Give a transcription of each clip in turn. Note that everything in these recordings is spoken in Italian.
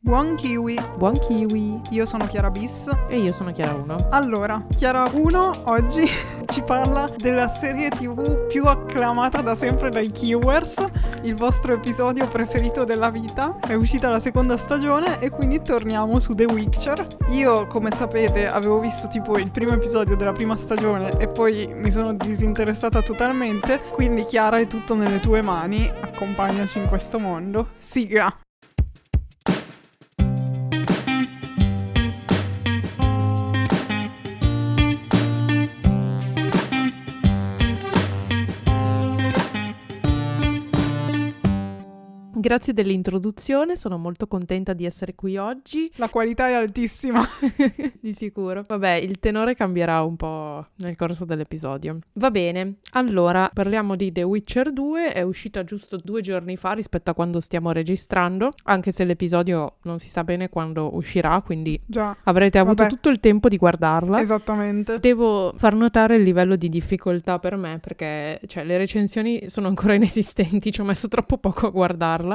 Buon kiwi! Buon kiwi! Io sono Chiara Bis. E io sono Chiara 1. Allora, Chiara 1 oggi ci parla della serie tv più acclamata da sempre dai Kiwers, il vostro episodio preferito della vita. È uscita la seconda stagione e quindi torniamo su The Witcher. Io, come sapete, avevo visto tipo il primo episodio della prima stagione e poi mi sono disinteressata totalmente, quindi Chiara è tutto nelle tue mani, accompagnaci in questo mondo. Sigla! Grazie dell'introduzione, sono molto contenta di essere qui oggi. La qualità è altissima. di sicuro. Vabbè, il tenore cambierà un po' nel corso dell'episodio. Va bene, allora parliamo di The Witcher 2, è uscita giusto due giorni fa rispetto a quando stiamo registrando, anche se l'episodio non si sa bene quando uscirà, quindi Già. avrete avuto Vabbè. tutto il tempo di guardarla. Esattamente. Devo far notare il livello di difficoltà per me perché cioè, le recensioni sono ancora inesistenti, ci ho messo troppo poco a guardarla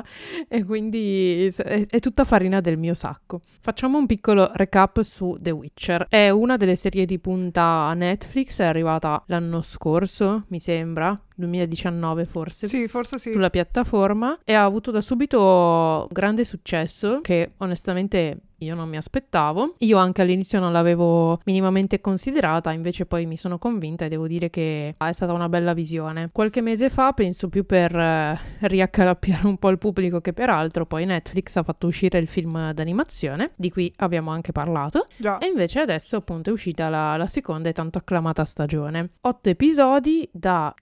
e quindi è, è tutta farina del mio sacco. Facciamo un piccolo recap su The Witcher. È una delle serie di punta Netflix, è arrivata l'anno scorso, mi sembra, 2019 forse. Sì, forse sì. Sulla piattaforma e ha avuto da subito grande successo che onestamente io non mi aspettavo. Io anche all'inizio non l'avevo minimamente considerata, invece poi mi sono convinta e devo dire che è stata una bella visione. Qualche mese fa, penso più per eh, riaccalappiare un po' il pubblico che per altro, poi Netflix ha fatto uscire il film d'animazione, di cui abbiamo anche parlato, Già. e invece adesso appunto è uscita la, la seconda e tanto acclamata stagione. Otto episodi da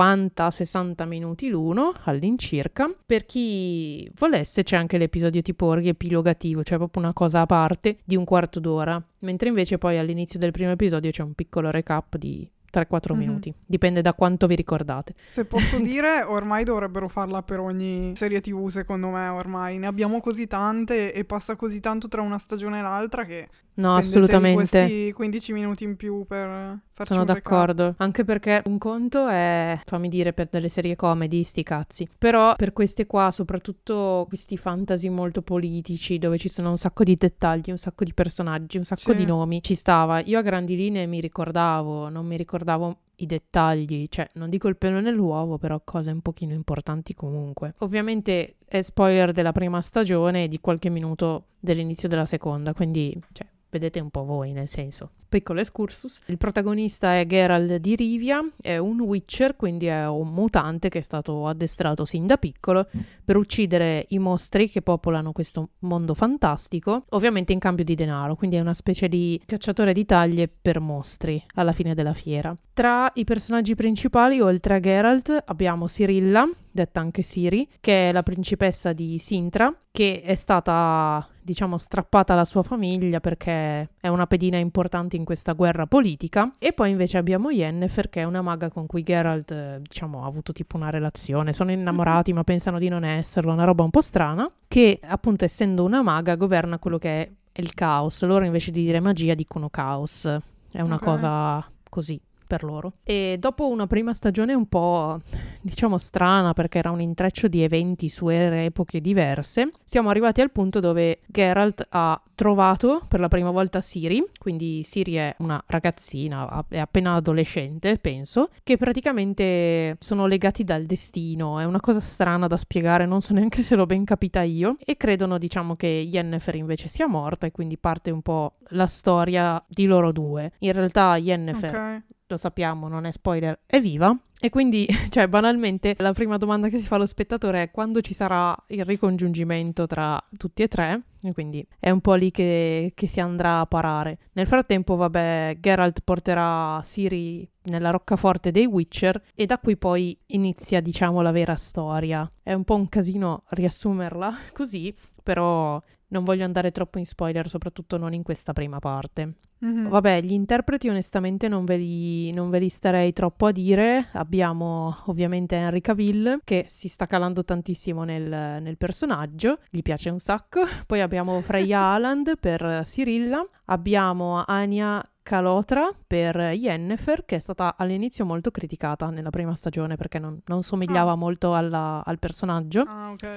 50-60 minuti l'uno all'incirca. Per chi volesse c'è anche l'episodio tipo riepilogativo, cioè proprio una cosa a parte di un quarto d'ora. Mentre invece poi all'inizio del primo episodio c'è un piccolo recap di 3-4 Mhm. minuti. Dipende da quanto vi ricordate. Se posso dire, ormai dovrebbero farla per ogni serie TV, secondo me, ormai. Ne abbiamo così tante e passa così tanto tra una stagione e l'altra che No, assolutamente. questi 15 minuti in più per farci Sono un recap. d'accordo, anche perché un conto è, fammi dire, per delle serie comedy, sti cazzi. Però per queste qua, soprattutto questi fantasy molto politici, dove ci sono un sacco di dettagli, un sacco di personaggi, un sacco Sì. di nomi, ci stava. Io a grandi linee mi ricordavo, non mi ricordavo i dettagli, cioè non dico il pelo nell'uovo, però cose un pochino importanti comunque. Ovviamente è spoiler della prima stagione e di qualche minuto dell'inizio della seconda, quindi cioè, vedete un po' voi nel senso. Piccolo excursus. Il protagonista è Geralt di Rivia, è un Witcher, quindi è un mutante che è stato addestrato sin da piccolo per uccidere i mostri che popolano questo mondo fantastico, ovviamente in cambio di denaro, quindi è una specie di cacciatore di taglie per mostri alla fine della fiera. Tra i personaggi principali, oltre a Geralt, abbiamo Cyrilla, detta anche Siri, che è la principessa di Sintra, che è stata, diciamo, strappata alla sua famiglia perché è una pedina importante in questa guerra politica. E poi invece abbiamo Yennefer, che è una maga con cui Geralt, eh, diciamo, ha avuto tipo una relazione. Sono innamorati, ma pensano di non esserlo, una roba un po' strana. Che appunto, essendo una maga, governa quello che è il caos. Loro invece di dire magia dicono caos. È una Ok. cosa così per loro. E dopo una prima stagione un po' diciamo strana perché era un intreccio di eventi su epoche diverse, siamo arrivati al punto dove Geralt ha trovato per la prima volta Siri, quindi Siri è una ragazzina, è appena adolescente, penso, che praticamente sono legati dal destino, è una cosa strana da spiegare, non so neanche se l'ho ben capita io, e credono diciamo che Yennefer invece sia morta e quindi parte un po' la storia di loro due. In realtà Yennefer Ok. Lo sappiamo, non è spoiler, è viva. E quindi, cioè, banalmente, la prima domanda che si fa allo spettatore è quando ci sarà il ricongiungimento tra tutti e tre. E quindi è un po' lì che, che si andrà a parare. Nel frattempo, vabbè, Geralt porterà Siri nella roccaforte dei Witcher e da qui poi inizia, diciamo, la vera storia. È un po' un casino riassumerla così, però non voglio andare troppo in spoiler, soprattutto non in questa prima parte. Mhm. Vabbè, gli interpreti onestamente non ve, li, non ve li starei troppo a dire. Abbiamo ovviamente Henry Cavill che si sta calando tantissimo nel, nel personaggio, gli piace un sacco. Poi abbiamo Freya Haaland per Cyrilla, abbiamo Anya Calotra per Yennefer che è stata all'inizio molto criticata nella prima stagione perché non, non somigliava molto alla- al personaggio. Ah, ok.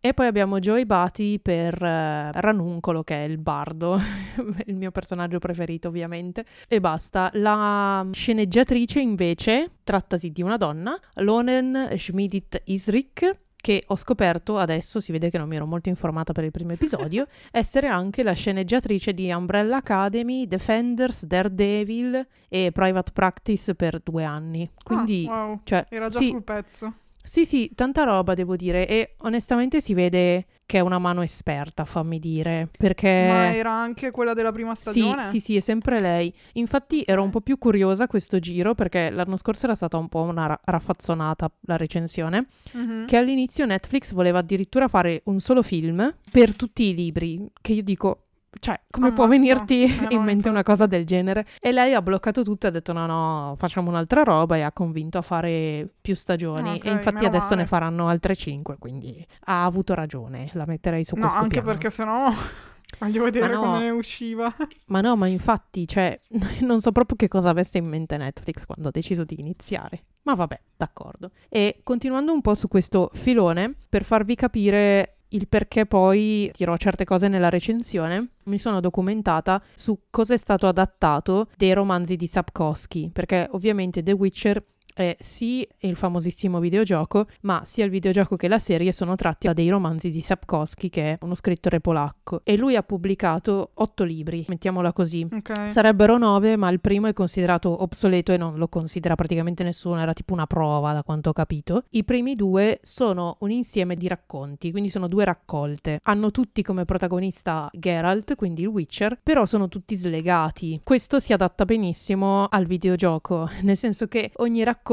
E poi abbiamo Joey Bati per uh, Ranuncolo, che è il bardo, il mio personaggio preferito ovviamente. E basta. La sceneggiatrice invece, trattasi di una donna, Lonen Schmidit Isrik, che ho scoperto adesso, si vede che non mi ero molto informata per il primo episodio, essere anche la sceneggiatrice di Umbrella Academy, Defenders, Daredevil e Private Practice per due anni. Quindi, ah, wow. cioè, era già sì, sul pezzo. Sì, sì, tanta roba devo dire e onestamente si vede che è una mano esperta, fammi dire, perché... Ma era anche quella della prima stagione? Sì, sì, sì, è sempre lei. Infatti ero un po' più curiosa questo giro perché l'anno scorso era stata un po' una ra- raffazzonata la recensione, Mhm. che all'inizio Netflix voleva addirittura fare un solo film per tutti i libri, che io dico... Cioè, come può Ammazza. venirti Eh, in no, mente una cosa del genere? E lei ha bloccato tutto e ha detto no, no, facciamo un'altra roba e ha convinto a fare più stagioni. Ah, ok, e infatti adesso male. ne faranno altre cinque, quindi ha avuto ragione, la metterei su No, questo anche piano. perché sennò voglio vedere no. come ne usciva. Ma no, ma infatti, cioè, non so proprio che cosa avesse in mente Netflix quando ha deciso di iniziare. Ma vabbè, d'accordo. E continuando un po' su questo filone, per farvi capire il perché poi dirò certe cose nella recensione, mi sono documentata su cosa è stato adattato dei romanzi di Sapkowski, perché ovviamente The Witcher è sì il famosissimo videogioco, ma sia il videogioco che la serie sono tratti da dei romanzi di Sapkowski, che è uno scrittore polacco, e lui ha pubblicato otto libri, mettiamola così. Ok. Sarebbero nove, ma il primo è considerato obsoleto e non lo considera praticamente nessuno, era tipo una prova da quanto ho capito. I primi due sono un insieme di racconti, quindi sono due raccolte. Hanno tutti come protagonista Geralt, quindi il Witcher, però sono tutti slegati. Questo si adatta benissimo al videogioco, nel senso che ogni racconto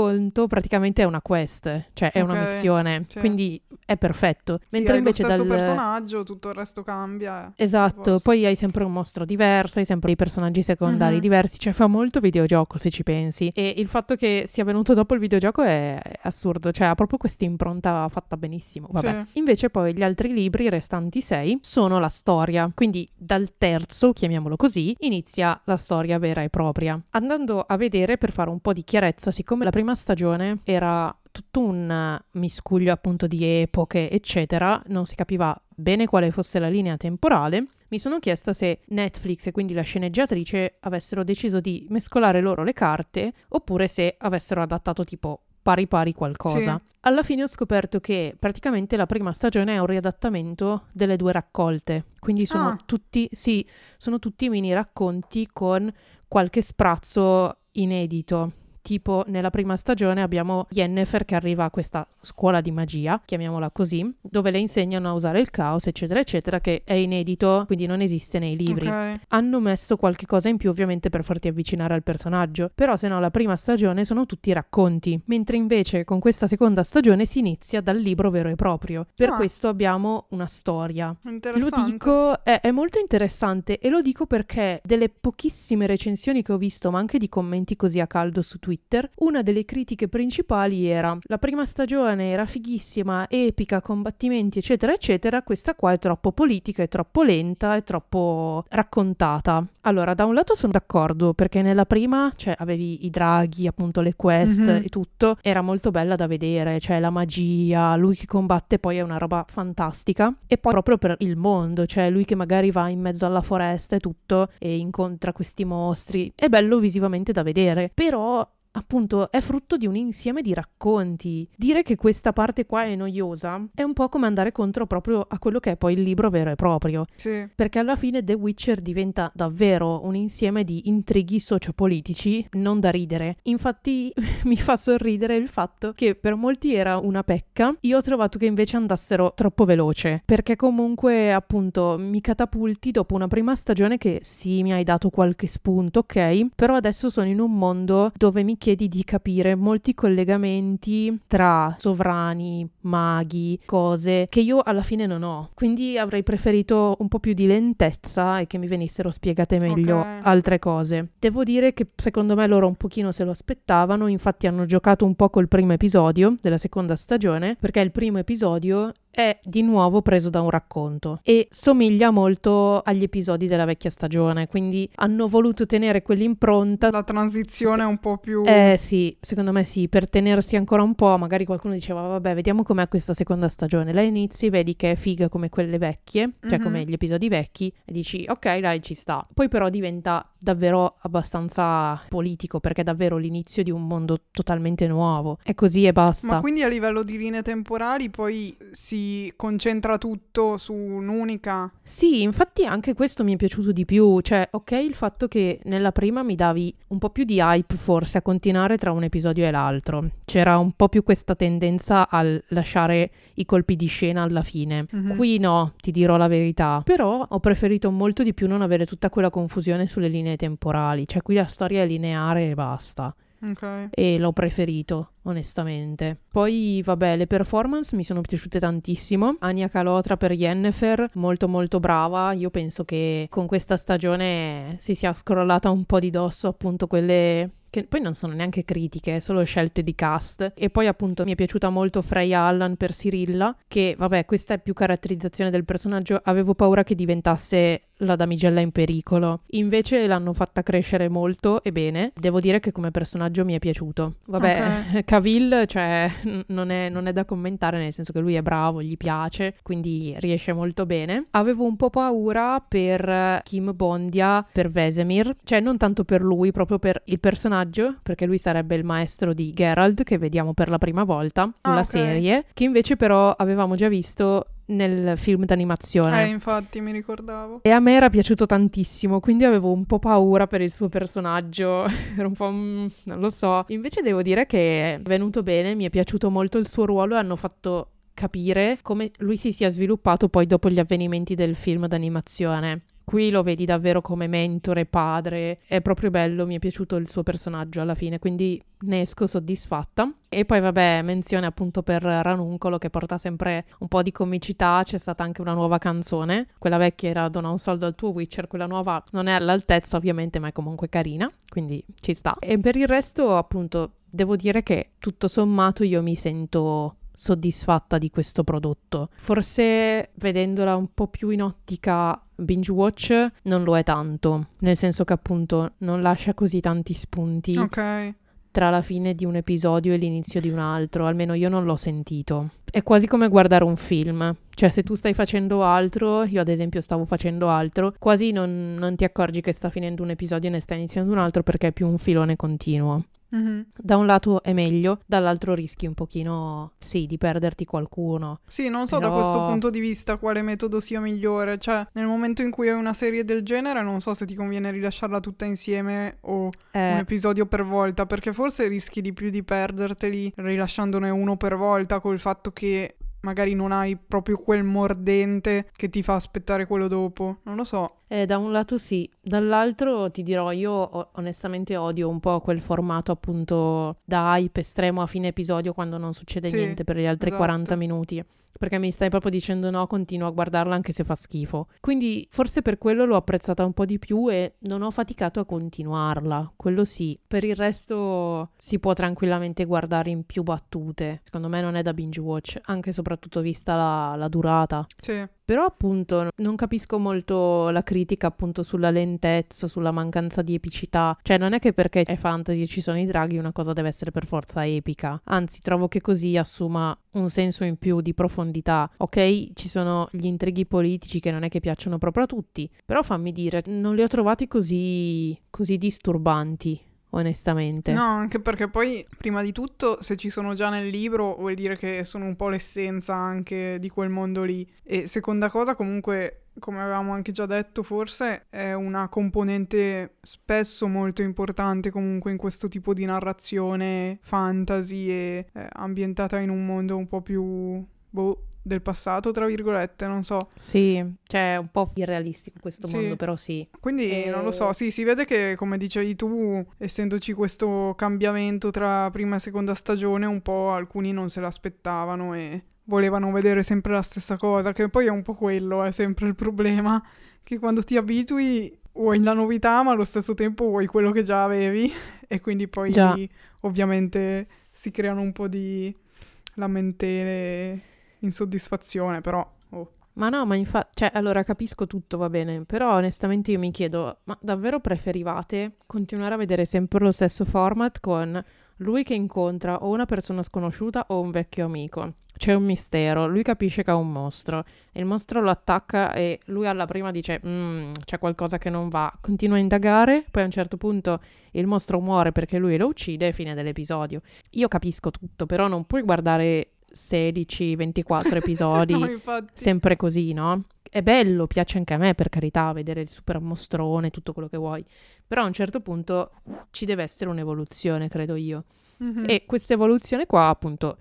praticamente è una quest, cioè è una Ok, missione, sì. quindi è perfetto. Sì, Mentre hai invece dal personaggio, tutto il resto cambia. eh. Esatto, poi hai sempre un mostro diverso, hai sempre dei personaggi secondari Mhm. diversi, cioè fa molto videogioco se ci pensi. E il fatto che sia venuto dopo il videogioco è assurdo, cioè ha proprio questa impronta fatta benissimo. Vabbè. Sì. Invece poi gli altri libri, restanti sei, sono la storia. Quindi dal terzo, chiamiamolo così, inizia la storia vera e propria. Andando a vedere per fare un po' di chiarezza, siccome la prima stagione era tutto un miscuglio appunto di epoche, eccetera, non si capiva bene quale fosse la linea temporale. Mi sono chiesta se Netflix e quindi la sceneggiatrice avessero deciso di mescolare loro le carte oppure se avessero adattato tipo pari pari qualcosa. Sì. Alla fine ho scoperto che praticamente la prima stagione è un riadattamento delle due raccolte, quindi sono Ah. tutti, sì, sono tutti mini racconti con qualche sprazzo inedito. Tipo nella prima stagione abbiamo Yennefer che arriva a questa scuola di magia, chiamiamola così, dove le insegnano a usare il caos, eccetera, eccetera, che è inedito, quindi non esiste nei libri. Ok. Hanno messo qualche cosa in più ovviamente per farti avvicinare al personaggio, però se no la prima stagione sono tutti racconti, mentre invece con questa seconda stagione si inizia dal libro vero e proprio. Per Ah. questo abbiamo una storia. Lo dico, è, è molto interessante e lo dico perché delle pochissime recensioni che ho visto, ma anche di commenti così a caldo su Twitter, una delle critiche principali era la prima stagione era fighissima, epica, combattimenti, eccetera, eccetera, questa qua è troppo politica, è troppo lenta, è troppo raccontata. Allora, da un lato sono d'accordo perché nella prima, cioè, avevi i draghi, appunto le quest Mhm. e tutto, era molto bella da vedere, cioè la magia, lui che combatte poi è una roba fantastica e poi proprio per il mondo, cioè lui che magari va in mezzo alla foresta e tutto e incontra questi mostri, è bello visivamente da vedere, però appunto è frutto di un insieme di racconti. Dire che questa parte qua è noiosa è un po' come andare contro proprio a quello che è poi il libro vero e proprio. Sì. Perché alla fine The Witcher diventa davvero un insieme di intrighi sociopolitici non da ridere. Infatti mi fa sorridere il fatto che per molti era una pecca, io ho trovato che invece andassero troppo veloce, perché comunque appunto mi catapulti dopo una prima stagione che sì mi hai dato qualche spunto, ok, però adesso sono in un mondo dove mi chiedi di capire molti collegamenti tra sovrani, maghi, cose che io alla fine non ho. Quindi avrei preferito un po' più di lentezza e che mi venissero spiegate meglio Ok. altre cose. Devo dire che secondo me loro un pochino se lo aspettavano, infatti hanno giocato un po' col primo episodio della seconda stagione, perché il primo episodio è di nuovo preso da un racconto e somiglia molto agli episodi della vecchia stagione, quindi hanno voluto tenere quell'impronta. La transizione è un po' più... Eh sì, secondo me sì, per tenersi ancora un po', magari qualcuno diceva vabbè vediamo com'è questa seconda stagione, la inizi, vedi che è figa come quelle vecchie, cioè Mhm. come gli episodi vecchi e dici ok dai ci sta, poi però diventa davvero abbastanza politico perché è davvero l'inizio di un mondo totalmente nuovo, è così e basta. Ma quindi a livello di linee temporali poi si concentra tutto su un'unica... Sì, infatti anche questo mi è piaciuto di più, cioè ok il fatto che nella prima mi davi un po' più di hype forse a continuare tra un episodio e l'altro, c'era un po' più questa tendenza al lasciare i colpi di scena alla fine. Mhm. Qui no, ti dirò la verità, però ho preferito molto di più non avere tutta quella confusione sulle linee temporali, cioè qui la storia è lineare e basta Ok. e l'ho preferito, onestamente. Poi, vabbè, le performance mi sono piaciute tantissimo. Ania Calotra per Yennefer, molto molto brava. Io penso che con questa stagione si sia scrollata un po' di dosso appunto quelle che poi non sono neanche critiche, solo scelte di cast. E poi appunto mi è piaciuta molto Freya Allan per Cyrilla, che vabbè, questa è più caratterizzazione del personaggio. Avevo paura che diventasse la damigella in pericolo. Invece l'hanno fatta crescere molto e bene. Devo dire che come personaggio mi è piaciuto. Vabbè, Cavill, cioè, non è, non è da commentare, nel senso che lui è bravo, gli piace, quindi riesce molto bene. Avevo un po' paura per Kim Bondia, per Vesemir, cioè non tanto per lui, proprio per il personaggio, perché lui sarebbe il maestro di Geralt, che vediamo per la prima volta, Ah, una ok. serie, che invece però avevamo già visto nel film d'animazione. Eh, infatti mi ricordavo. E a me era piaciuto tantissimo, quindi avevo un po' paura per il suo personaggio, era un po'... mm, non lo so. Invece devo dire che è venuto bene, mi è piaciuto molto il suo ruolo e hanno fatto capire come lui si sia sviluppato poi dopo gli avvenimenti del film d'animazione. Qui lo vedi davvero come mentore, padre, è proprio bello, mi è piaciuto il suo personaggio alla fine, quindi ne esco soddisfatta. E poi vabbè, menzione appunto per Ranuncolo che porta sempre un po' di comicità, c'è stata anche una nuova canzone, quella vecchia era Dona un soldo al tuo Witcher, quella nuova non è all'altezza ovviamente, ma è comunque carina, quindi ci sta. E per il resto appunto devo dire che tutto sommato io mi sento soddisfatta di questo prodotto. Forse vedendola un po' più in ottica binge watch non lo è tanto, nel senso che appunto non lascia così tanti spunti Ok. tra la fine di un episodio e l'inizio di un altro, almeno io non l'ho sentito. È quasi come guardare un film, cioè se tu stai facendo altro, io ad esempio stavo facendo altro, quasi non, non ti accorgi che sta finendo un episodio e ne sta iniziando un altro perché è più un filone continuo. Mhm. Da un lato è meglio, dall'altro rischi un pochino, sì, di perderti qualcuno. Sì, non so da Però- questo punto di vista quale metodo sia migliore. Cioè, nel momento in cui hai una serie del genere, non so se ti conviene rilasciarla tutta insieme o un Eh, episodio per volta, perché forse rischi di più di perderteli rilasciandone uno per volta col fatto che magari non hai proprio quel mordente che ti fa aspettare quello dopo. Non lo so. Eh, da un lato sì, dall'altro ti dirò, io o- onestamente odio un po' quel formato appunto da hype estremo a fine episodio quando non succede Sì, niente per gli altri esatto. 40 minuti. Perché mi stai proprio dicendo no, continuo a guardarla anche se fa schifo. Quindi forse per quello l'ho apprezzata un po' di più e non ho faticato a continuarla. Quello sì. Per il resto si può tranquillamente guardare in più battute. Secondo me non è da binge watch, anche e soprattutto vista la- la durata. Sì. Però appunto non capisco molto la critica appunto sulla lentezza, sulla mancanza di epicità. Cioè non è che perché è fantasy e ci sono i draghi una cosa deve essere per forza epica. Anzi, trovo che così assuma un senso in più di profondità. Ok, ci sono gli intrighi politici che non è che piacciono proprio a tutti, però fammi dire, non li ho trovati così così disturbanti, onestamente. No, anche perché poi, prima di tutto, se ci sono già nel libro, vuol dire che sono un po' l'essenza anche di quel mondo lì. E seconda cosa, comunque, come avevamo anche già detto, forse è una componente spesso molto importante comunque in questo tipo di narrazione fantasy e eh, ambientata in un mondo un po' più, boh, del passato, tra virgolette, non so. Sì, cioè è un po' irrealistico questo Sì. mondo, però sì. Quindi E- non lo so, sì, si vede che come dicevi tu, essendoci questo cambiamento tra prima e seconda stagione, un po' alcuni non se l'aspettavano e volevano vedere sempre la stessa cosa, che poi è un po' quello, è sempre il problema, che quando ti abitui vuoi la novità, ma allo stesso tempo vuoi quello che già avevi e quindi poi Già. ovviamente si creano un po' di lamentele insoddisfazione, però... Oh. Ma no, ma infatti, cioè, allora capisco tutto, va bene, però onestamente io mi chiedo, ma davvero preferivate continuare a vedere sempre lo stesso format con lui che incontra o una persona sconosciuta o un vecchio amico? C'è un mistero, lui capisce che è un mostro, il mostro lo attacca e lui alla prima dice, mm, c'è qualcosa che non va, continua a indagare, poi a un certo punto il mostro muore perché lui lo uccide e fine dell'episodio. Io capisco tutto, però non puoi guardare 16-24 episodi, no, sempre così, no? È bello, piace anche a me, per carità, vedere il super mostrone, tutto quello che vuoi. Però a un certo punto ci deve essere un'evoluzione, credo io. Mm-hmm. E questa evoluzione qua, appunto,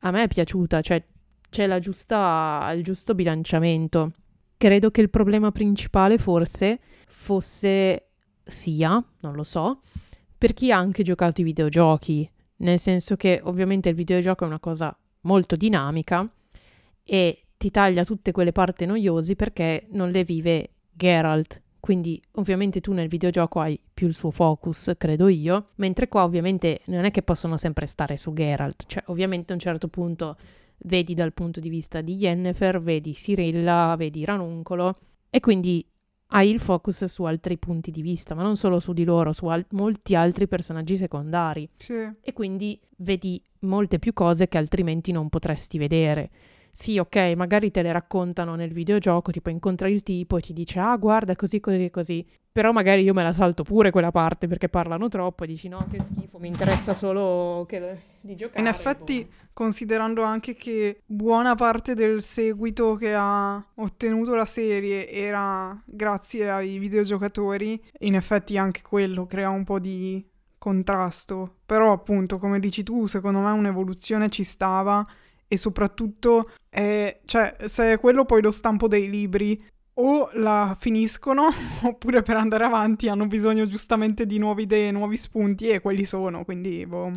a me è piaciuta, cioè c'è la giusta, il giusto bilanciamento. Credo che il problema principale forse fosse sia, non lo so, per chi ha anche giocato i videogiochi, nel senso che ovviamente il videogioco è una cosa molto dinamica e ti taglia tutte quelle parti noiose perché non le vive Geralt. Quindi ovviamente tu nel videogioco hai più il suo focus, credo io, mentre qua ovviamente non è che possono sempre stare su Geralt, cioè ovviamente a un certo punto vedi dal punto di vista di Yennefer, vedi Cyrilla, vedi Ranuncolo e quindi hai il focus su altri punti di vista, ma non solo su di loro, su al- molti altri personaggi secondari. Sì. E quindi vedi molte più cose che altrimenti non potresti vedere. Sì, ok, magari te le raccontano nel videogioco, tipo incontri il tipo e ti dice ah guarda così così così, però magari io me la salto pure quella parte perché parlano troppo e dici no che schifo, mi interessa solo che... di giocare. In effetti, boh. considerando anche che buona parte del seguito che ha ottenuto la serie era grazie ai videogiocatori, in effetti anche quello crea un po' di contrasto. Però appunto, come dici tu, secondo me un'evoluzione ci stava e soprattutto è, cioè, se è quello poi lo stampo dei libri o la finiscono oppure per andare avanti hanno bisogno giustamente di nuove idee, nuovi spunti e quelli sono, quindi boh.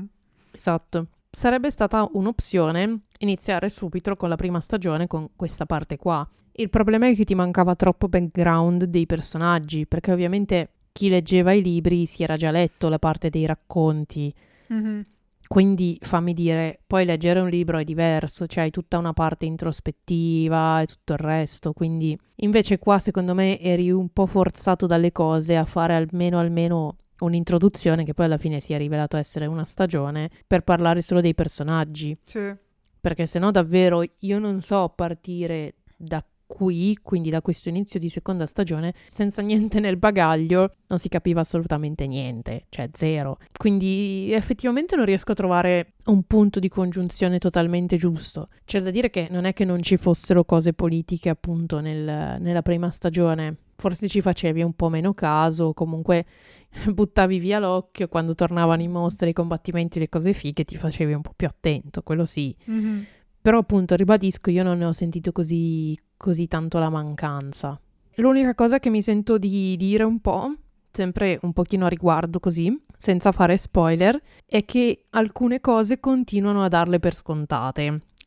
Esatto. Sarebbe stata un'opzione iniziare subito con la prima stagione con questa parte qua. Il problema è che ti mancava troppo background dei personaggi, perché ovviamente chi leggeva i libri si era già letto la parte dei racconti. Mm-hmm. Quindi fammi dire, poi leggere un libro è diverso, cioè hai tutta una parte introspettiva e tutto il resto, quindi invece qua secondo me eri un po' forzato dalle cose a fare almeno almeno un'introduzione che poi alla fine si è rivelato essere una stagione per parlare solo dei personaggi. Sì. Perché se no davvero io non so partire da qui, quindi da questo inizio di seconda stagione, senza niente nel bagaglio, non si capiva assolutamente niente, cioè zero. Quindi effettivamente non riesco a trovare un punto di congiunzione totalmente giusto. C'è da dire che non è che non ci fossero cose politiche appunto nel, nella prima stagione, forse ci facevi un po' meno caso, comunque buttavi via l'occhio quando tornavano i mostri, i combattimenti, le cose fighe, ti facevi un po' più attento, quello sì. Mm-hmm. Però appunto, ribadisco, io non ne ho sentito così, così tanto la mancanza. L'unica cosa che mi sento di dire un po', sempre un pochino a riguardo così, senza fare spoiler, è che alcune cose continuano a darle per scontate.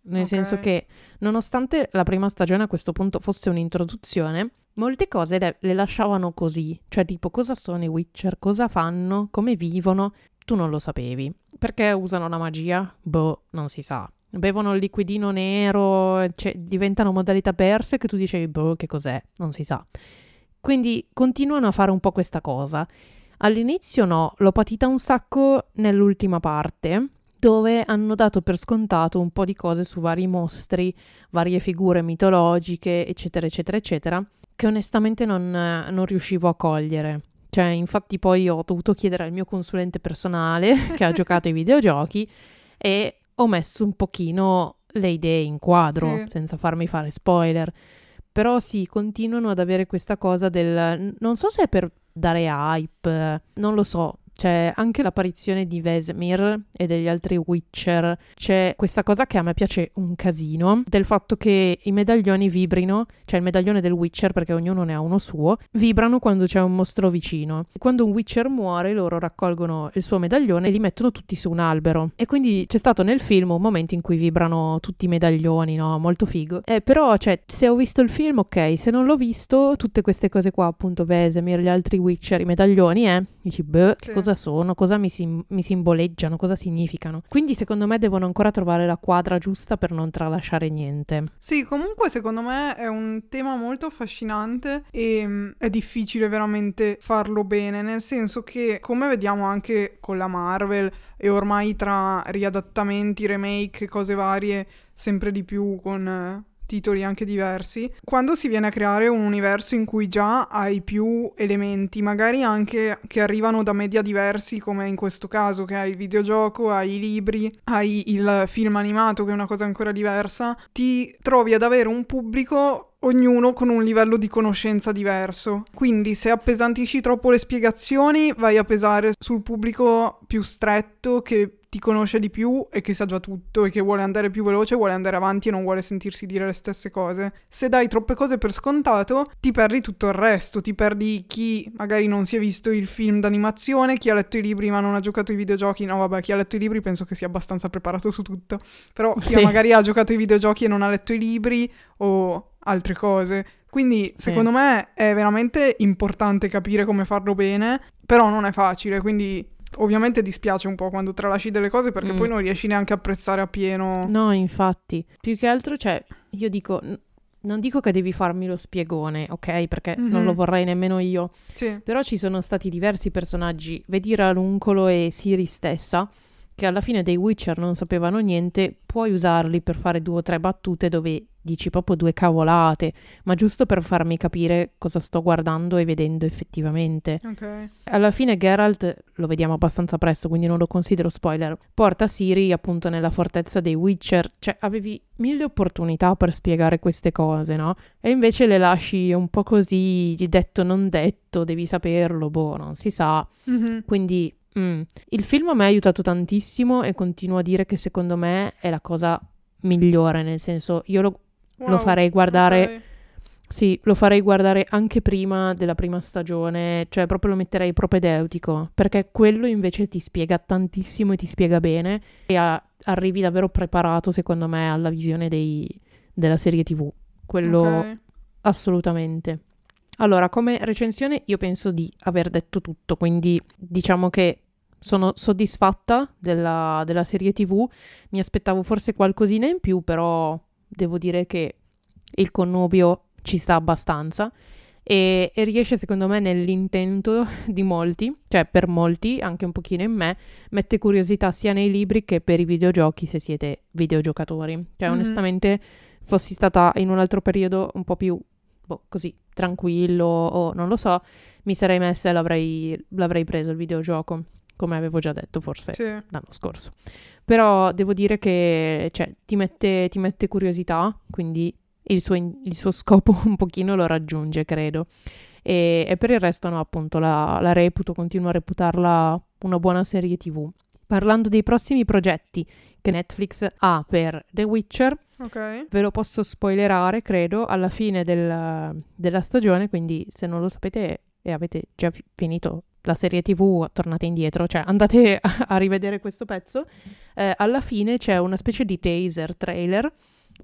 Nel Ok. senso che, nonostante la prima stagione a questo punto fosse un'introduzione, molte cose le, le lasciavano così. Cioè, tipo, cosa sono i Witcher? Cosa fanno? Come vivono? Tu non lo sapevi. Perché usano la magia? Boh, non si sa. Bevono il liquidino nero, cioè, diventano modalità perse che tu dicevi, boh, che cos'è? Non si sa. Quindi continuano a fare un po' questa cosa. All'inizio no, l'ho patita un sacco nell'ultima parte, dove hanno dato per scontato un po' di cose su vari mostri, varie figure mitologiche, eccetera, eccetera, eccetera, che onestamente non, non riuscivo a cogliere. Cioè, infatti poi ho dovuto chiedere al mio consulente personale, che ha giocato ai videogiochi, e ho messo un pochino le idee in quadro, Sì. senza farmi fare spoiler. Però sì, continuano ad avere questa cosa del... Non so se è per dare hype, non lo so. C'è anche l'apparizione di Vesemir e degli altri Witcher. C'è questa cosa che a me piace un casino, del fatto che i medaglioni vibrino, cioè il medaglione del Witcher, perché ognuno ne ha uno suo, vibrano quando c'è un mostro vicino. Quando un Witcher muore, loro raccolgono il suo medaglione e li mettono tutti su un albero. E quindi c'è stato nel film un momento in cui vibrano tutti i medaglioni, no? Molto figo. Eh, però, cioè, se ho visto il film, ok. Se non l'ho visto, tutte queste cose qua, appunto, Vesemir, gli altri Witcher, i medaglioni, eh, Dici, beh, Sì. che cosa sono? Cosa mi, sim- mi simboleggiano? Cosa significano? Quindi secondo me devono ancora trovare la quadra giusta per non tralasciare niente. Sì, comunque secondo me è un tema molto affascinante e mm, è difficile veramente farlo bene, nel senso che come vediamo anche con la Marvel e ormai tra riadattamenti, remake cose varie, sempre di più con eh, titoli anche diversi, quando si viene a creare un universo in cui già hai più elementi, magari anche che arrivano da media diversi, come in questo caso, che hai il videogioco, hai i libri, hai il film animato, che è una cosa ancora diversa, ti trovi ad avere un pubblico ognuno con un livello di conoscenza diverso. Quindi se appesantisci troppo le spiegazioni, vai a pesare sul pubblico più stretto che ti conosce di più e che sa già tutto e che vuole andare più veloce, vuole andare avanti e non vuole sentirsi dire le stesse cose. Se dai troppe cose per scontato, ti perdi tutto il resto, ti perdi chi magari non si è visto il film d'animazione, chi ha letto i libri ma non ha giocato ai videogiochi. No, vabbè, chi ha letto i libri penso che sia abbastanza preparato su tutto. Però chi Sì. magari ha giocato ai videogiochi e non ha letto i libri o altre cose. Quindi, Sì. secondo me è veramente importante capire come farlo bene, però non è facile, quindi ovviamente dispiace un po' quando tralasci delle cose perché Mm. poi non riesci neanche a apprezzare appieno. No, infatti, più che altro, cioè, io dico, n- non dico che devi farmi lo spiegone, ok? Perché non Mhm. lo vorrei nemmeno io, Sì. però ci sono stati diversi personaggi, vedi Raluncolo e Siri stessa, che alla fine dei Witcher non sapevano niente, puoi usarli per fare due o tre battute dove dici proprio due cavolate, ma giusto per farmi capire cosa sto guardando e vedendo effettivamente. Ok. Alla fine Geralt, lo vediamo abbastanza presto, quindi non lo considero spoiler, porta Siri appunto nella fortezza dei Witcher, cioè avevi mille opportunità per spiegare queste cose, no? E invece le lasci un po' così, detto non detto, devi saperlo, boh, non si sa. Mhm. Quindi mm, il film a me ha aiutato tantissimo e continuo a dire che secondo me è la cosa migliore, nel senso io lo, lo Wow, farei guardare... ok. Sì, lo farei guardare anche prima della prima stagione, cioè proprio lo metterei propedeutico, perché quello invece ti spiega tantissimo e ti spiega bene e a- arrivi davvero preparato, secondo me, alla visione dei- della serie TV. Quello Ok. assolutamente. Allora, come recensione io penso di aver detto tutto, quindi diciamo che sono soddisfatta della, della serie TV, mi aspettavo forse qualcosina in più, però devo dire che il connubio ci sta abbastanza e, e riesce secondo me nell'intento di molti, cioè per molti, anche un pochino in me, mette curiosità sia nei libri che per i videogiochi se siete videogiocatori. Cioè Mhm. onestamente fossi stata in un altro periodo un po' più boh, così tranquillo o non lo so, mi sarei messa e l'avrei, l'avrei preso il videogioco, come avevo già detto forse Sì. l'anno scorso. Però devo dire che cioè, ti, mette, ti mette curiosità, quindi il suo, il suo scopo un pochino lo raggiunge, credo. E, e per il resto no, appunto, la, la reputo, continuo a reputarla una buona serie TV. Parlando dei prossimi progetti che Netflix ha per The Witcher, Ok. ve lo posso spoilerare, credo, alla fine del- della stagione, quindi se non lo sapete e avete già fi- finito la serie TV, tornate indietro, cioè andate a, rivedere questo pezzo. Eh, alla fine c'è una specie di teaser trailer,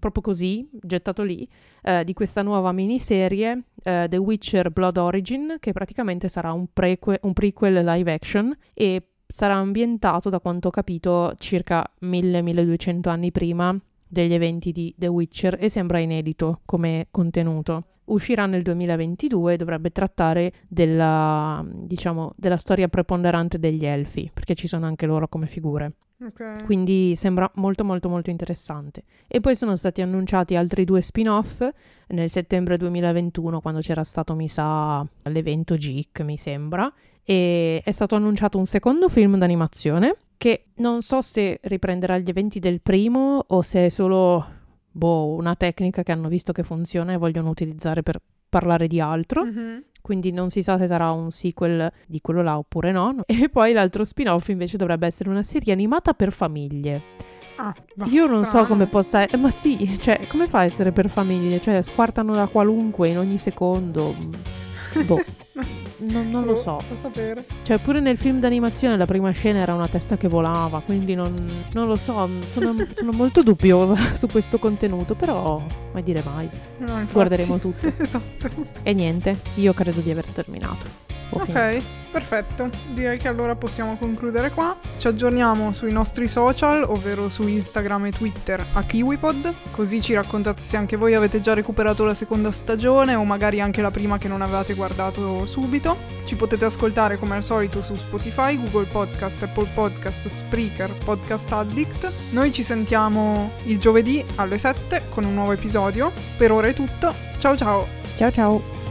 proprio così, gettato lì, eh, di questa nuova miniserie, eh, The Witcher Blood Origin, che praticamente sarà un, preque- un prequel live action e sarà ambientato, da quanto ho capito, circa 1000-1200 anni prima degli eventi di The Witcher e sembra inedito come contenuto. Uscirà nel 2022 e dovrebbe trattare della, diciamo, della storia preponderante degli elfi, perché ci sono anche loro come figure. Ok. Quindi sembra molto molto molto interessante. E poi sono stati annunciati altri due spin-off nel settembre 2021 quando c'era stato, mi sa, l'evento Geek, mi sembra. E è stato annunciato un secondo film d'animazione che non so se riprenderà gli eventi del primo o se è solo boh, una tecnica che hanno visto che funziona e vogliono utilizzare per parlare di altro Mhm. quindi non si sa se sarà un sequel di quello là oppure no. E poi l'altro spin-off invece dovrebbe essere una serie animata per famiglie. Ah, Io non so come possa... eh, ma sì, cioè, come fa a essere per famiglie? Cioè, squartano da qualunque in ogni secondo. Boh, non, non lo Boh, so. fa sapere. Cioè, pure nel film d'animazione la prima scena era una testa che volava, quindi non, non lo so, sono, sono molto dubbiosa su questo contenuto, però mai dire mai. No. Guarderemo tutto. esatto. E niente, io credo di aver terminato. Ok, finito. perfetto. Direi che allora possiamo concludere qua. Ci aggiorniamo sui nostri social, ovvero su Instagram e Twitter a KiwiPod, così ci raccontate se anche voi avete già recuperato la seconda stagione o magari anche la prima che non avevate guardato subito. Ci potete ascoltare come al solito su Spotify, Google Podcast, Apple Podcast, Spreaker, Podcast Addict. Noi ci sentiamo il giovedì alle 7 con un nuovo episodio. Per ora è tutto. Ciao ciao! Ciao ciao.